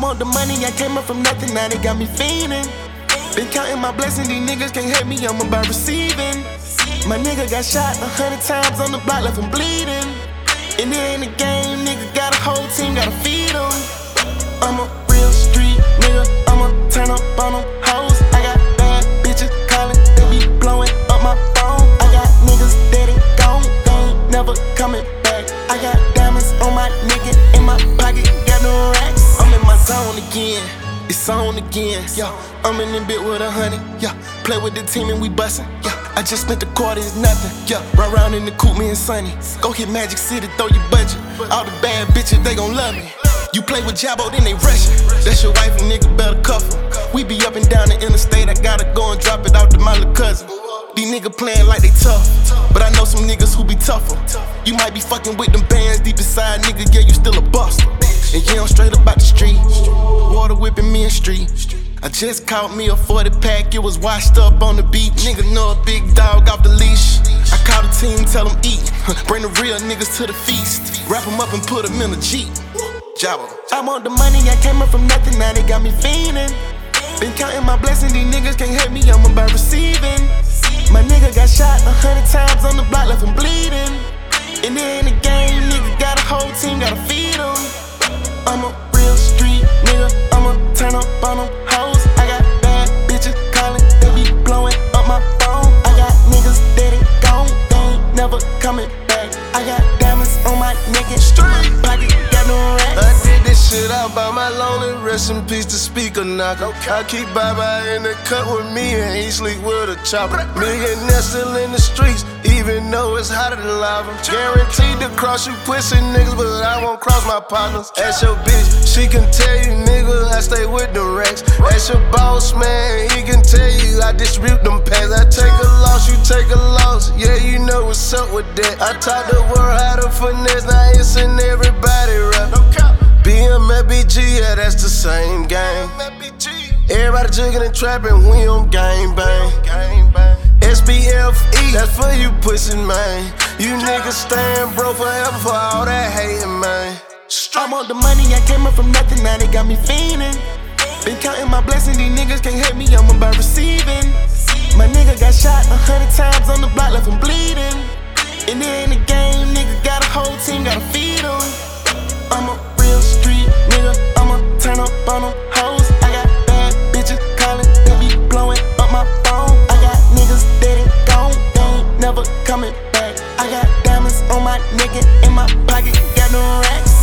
the money, I came up from nothing, now they got me fiending. Been counting my blessings, these niggas can't hate me, I'm about receiving. My nigga got shot a hundred times on the block, left him bleeding. And it ain't a game, nigga got a whole team, gotta feed them. I'm a real street nigga, I'ma turn up on them hoes. I got bad bitches calling, they be blowing up my phone. I got niggas dead and gone, ain't never coming It's on again, yeah. I'm in the bit with a honey, yeah. Play with the team and we bustin', yeah. I just spent the quarter, it's nothing, yeah. Ride around in the coupe, me and Sunny. Go hit Magic City, throw your budget. All the bad bitches, they gon' love me. You play with Jabo, then they rushin'. That's your wife, and nigga better cuff her. We be up and down the interstate, I gotta go and drop it out to my little cousin. These niggas playin' like they tough, but I know some niggas who be tougher. You might be fucking with them bands deep inside, nigga, yeah, you still a buster. And yeah, I'm straight up 10th Street. I just caught me a 40 pack, it was washed up on the beat. Nigga know a big dog off the leash. I call the team, tell them eat. Bring the real niggas to the feast. Wrap them up and put them in a Jeep. Jabo. I want the money, I came up from nothing, now they got me feeling. Been counting my blessing, these niggas can't hit me, I'm about receiving. My nigga got shot a hundred times. Out by my lonely. Rest in peace to speaker knocker. I keep Baba in the cut with me and he sleep with a chopper. Millionaire still in the streets, even though it's hotter than lava. Guaranteed to cross you pussy niggas, but I won't cross my partners. Ask your bitch, she can tell you, nigga, I stay with the racks. Ask your boss, man, he can tell you I distribute them packs. I take a loss, you take a loss. Yeah, you know what's up with that. I taught the world how to finesse, now it's in everybody rap. BMFBG, yeah, that's the same game. Everybody jigging and trapping, we on gang bang. SBFE, that's for you pussy, man. You niggas stand broke forever for all that hating, man. I want the money, I came up from nothing, now they got me fiending. Been counting my blessings, these niggas can't hate me, I'm about receiving. My I got diamonds on my nigga in my pocket, got no racks.